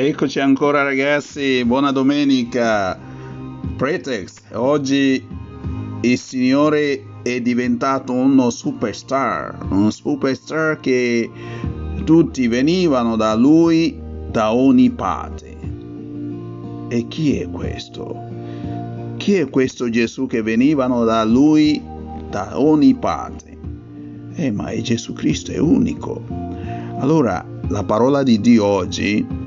Eccoci ancora ragazzi, buona domenica. Pretext, oggi il Signore è diventato uno superstar, un superstar che tutti venivano da Lui da ogni parte. E chi è questo? Chi è questo Gesù che venivano da Lui da ogni parte? Eh, ma è Gesù Cristo, è unico. Allora, la parola di Dio oggi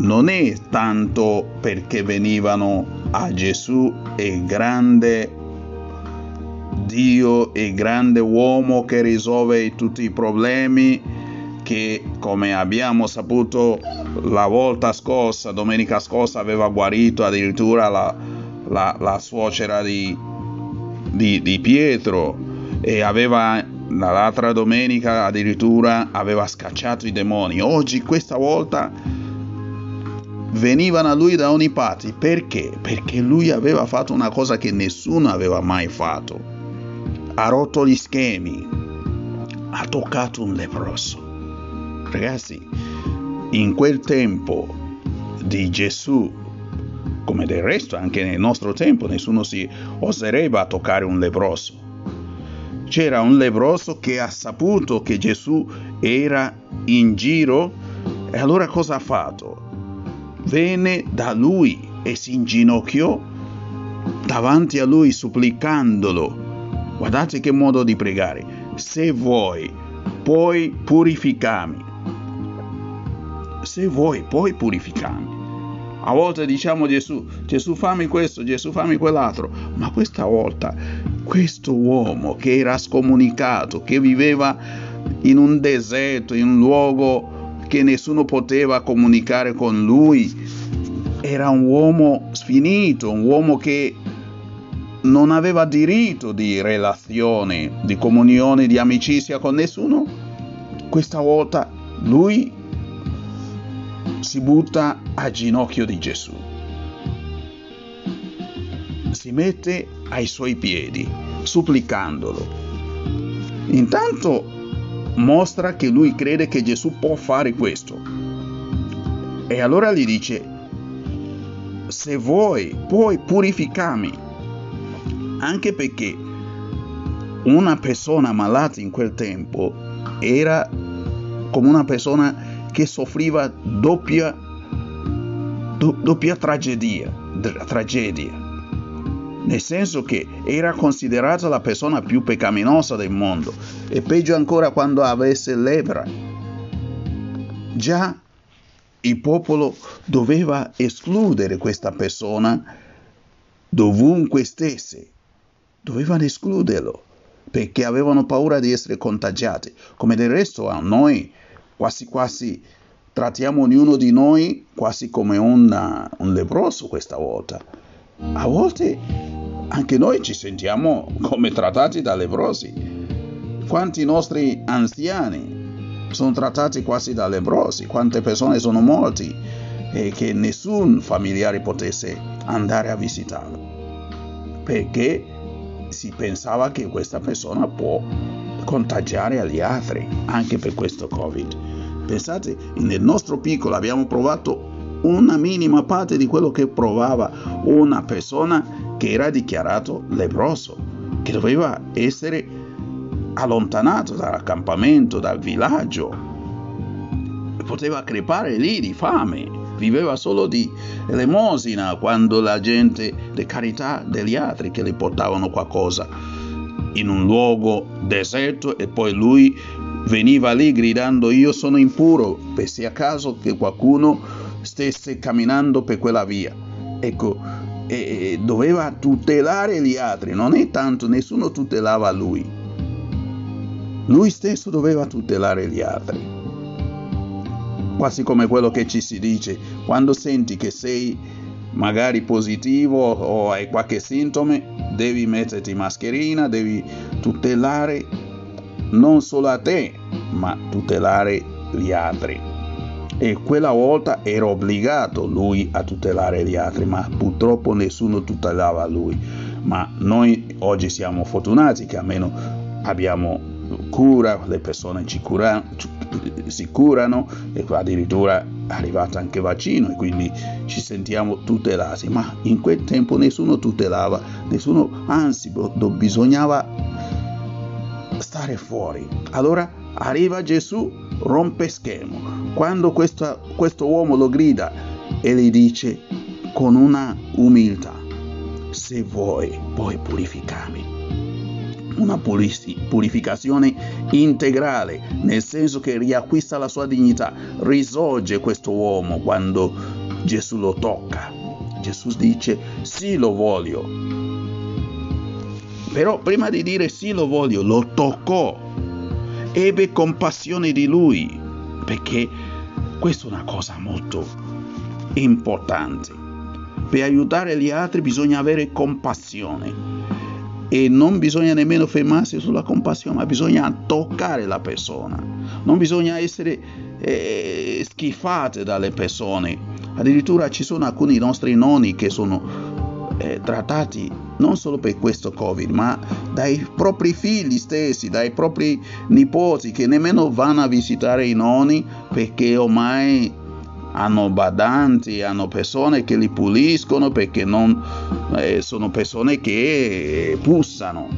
non è tanto perché venivano a Gesù il grande Dio, il grande uomo che risolve tutti i problemi che come abbiamo saputo la volta scorsa, domenica scorsa, aveva guarito addirittura la, la, la suocera di, di, di Pietro e aveva l'altra domenica addirittura aveva scacciato i demoni. Oggi questa volta venivano a lui da ogni parte. Perché? Perché lui aveva fatto una cosa che nessuno aveva mai fatto. Ha rotto gli schemi. Ha toccato un leproso. Ragazzi, in quel tempo di Gesù, come del resto anche nel nostro tempo, nessuno si oserebbe a toccare un leproso. C'era un leproso che ha saputo che Gesù era in giro e allora cosa ha fatto? Venne da lui e si inginocchiò davanti a lui supplicandolo. Guardate che modo di pregare. Se vuoi, puoi purificarmi. Se vuoi, puoi purificarmi. A volte diciamo Gesù, Gesù fammi questo, Gesù fammi quell'altro, ma questa volta questo uomo che era scomunicato, che viveva in un deserto, in un luogo che nessuno poteva comunicare con lui. Era un uomo sfinito, un uomo che non aveva diritto di relazione, di comunione, di amicizia con nessuno. Questa volta lui si butta a ginocchio di Gesù. Si mette ai suoi piedi, supplicandolo. Intanto mostra che lui crede che Gesù può fare questo. E allora gli dice, se vuoi, puoi purificarmi. Anche perché una persona malata in quel tempo era come una persona che soffriva doppia, do, doppia tragedia, tragedia nel senso che era considerata la persona più peccaminosa del mondo e peggio ancora quando avesse lepra. Già il popolo doveva escludere questa persona dovunque stesse, dovevano escluderlo perché avevano paura di essere contagiati, come del resto a noi quasi quasi trattiamo ognuno di noi quasi come una, un leproso questa volta. A volte anche noi ci sentiamo come trattati da leprosi. Quanti nostri anziani sono trattati quasi da leprosi, quante persone sono morti e che nessun familiare potesse andare a visitarlo, perché si pensava che questa persona può contagiare agli altri, anche per questo Covid. Pensate, nel nostro piccolo abbiamo provato una minima parte di quello che provava una persona che era dichiarato leproso, che doveva essere allontanato dall'accampamento, dal villaggio. Poteva crepare lì di fame, viveva solo di elemosina quando la gente, le carità degli altri che le portavano qualcosa in un luogo deserto e poi lui veniva lì gridando io sono impuro per sia caso che qualcuno stesse camminando per quella via. Ecco, e doveva tutelare gli altri, non è tanto nessuno tutelava lui. Lui stesso doveva tutelare gli altri. Quasi come quello che ci si dice, quando senti che sei magari positivo o hai qualche sintomo, devi metterti mascherina, devi tutelare non solo a te, ma tutelare gli altri e quella volta era obbligato lui a tutelare gli altri, ma purtroppo nessuno tutelava lui. Ma noi oggi siamo fortunati che almeno abbiamo cura, le persone ci cura, si curano e addirittura arrivato anche vaccino e quindi ci sentiamo tutelati, ma in quel tempo nessuno tutelava, nessuno, anzi bisognava stare fuori. Allora arriva Gesù, rompe schemo. Quando questo, questo uomo lo grida e gli dice con una umiltà, se vuoi puoi purificarmi una purificazione integrale, nel senso che riacquista la sua dignità, risorge questo uomo quando Gesù lo tocca. Gesù dice sì lo voglio. Però prima di dire sì lo voglio, lo toccò, ebbe compassione di lui, perché questa è una cosa molto importante. Per aiutare gli altri bisogna avere compassione e non bisogna nemmeno fermarsi sulla compassione, ma bisogna toccare la persona, non bisogna essere eh, schifate dalle persone. Addirittura ci sono alcuni nostri nonni che sono eh, trattati non solo per questo Covid, ma dai propri figli stessi, dai propri nipoti che nemmeno vanno a visitare i nonni perché ormai hanno badanti, hanno persone che li puliscono perché non, eh, sono persone che pussano.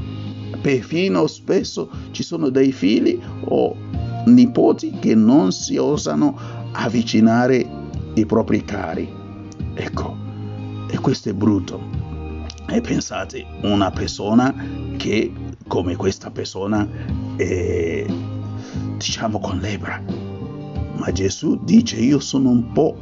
Perfino spesso ci sono dei figli o nipoti che non si osano avvicinare i propri cari. Ecco, e questo è brutto. E pensate, una persona che come questa persona è diciamo con lebra. Ma Gesù dice io sono un po',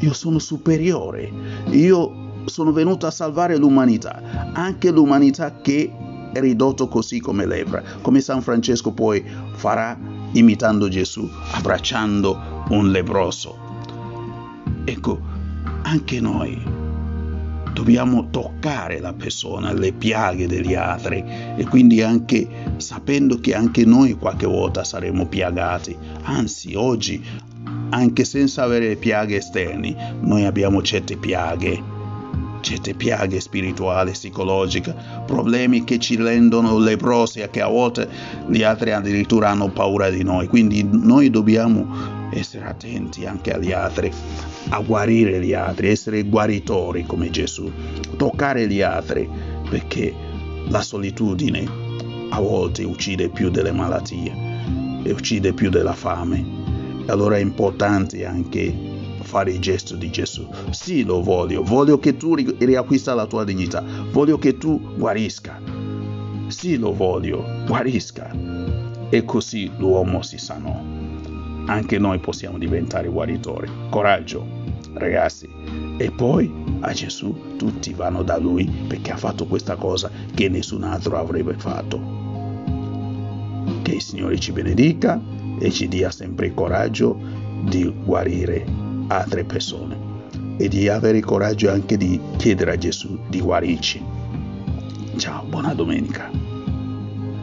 io sono superiore, io sono venuto a salvare l'umanità, anche l'umanità che è ridotto così come lepra, come San Francesco poi farà imitando Gesù, abbracciando un leproso. Ecco, anche noi dobbiamo toccare la persona, le piaghe degli altri e quindi anche sapendo che anche noi qualche volta saremo piagati. Anzi, oggi, anche senza avere piaghe esterni, noi abbiamo certe piaghe certe piaghe spirituali, psicologiche, problemi che ci rendono leprosi e che a volte gli altri addirittura hanno paura di noi. Quindi noi dobbiamo essere attenti anche agli altri, a guarire gli altri, essere guaritori come Gesù, toccare gli altri, perché la solitudine a volte uccide più delle malattie e uccide più della fame. Allora è importante anche fare il gesto di Gesù. Sì, lo voglio, voglio che tu riacquista la tua dignità, voglio che tu guarisca. Sì, lo voglio, guarisca. E così l'uomo si sanò anche noi possiamo diventare guaritori. Coraggio, ragazzi. E poi a Gesù tutti vanno da lui perché ha fatto questa cosa che nessun altro avrebbe fatto. Che il Signore ci benedica e ci dia sempre il coraggio di guarire altre persone e di avere il coraggio anche di chiedere a Gesù di guarirci. Ciao, buona domenica.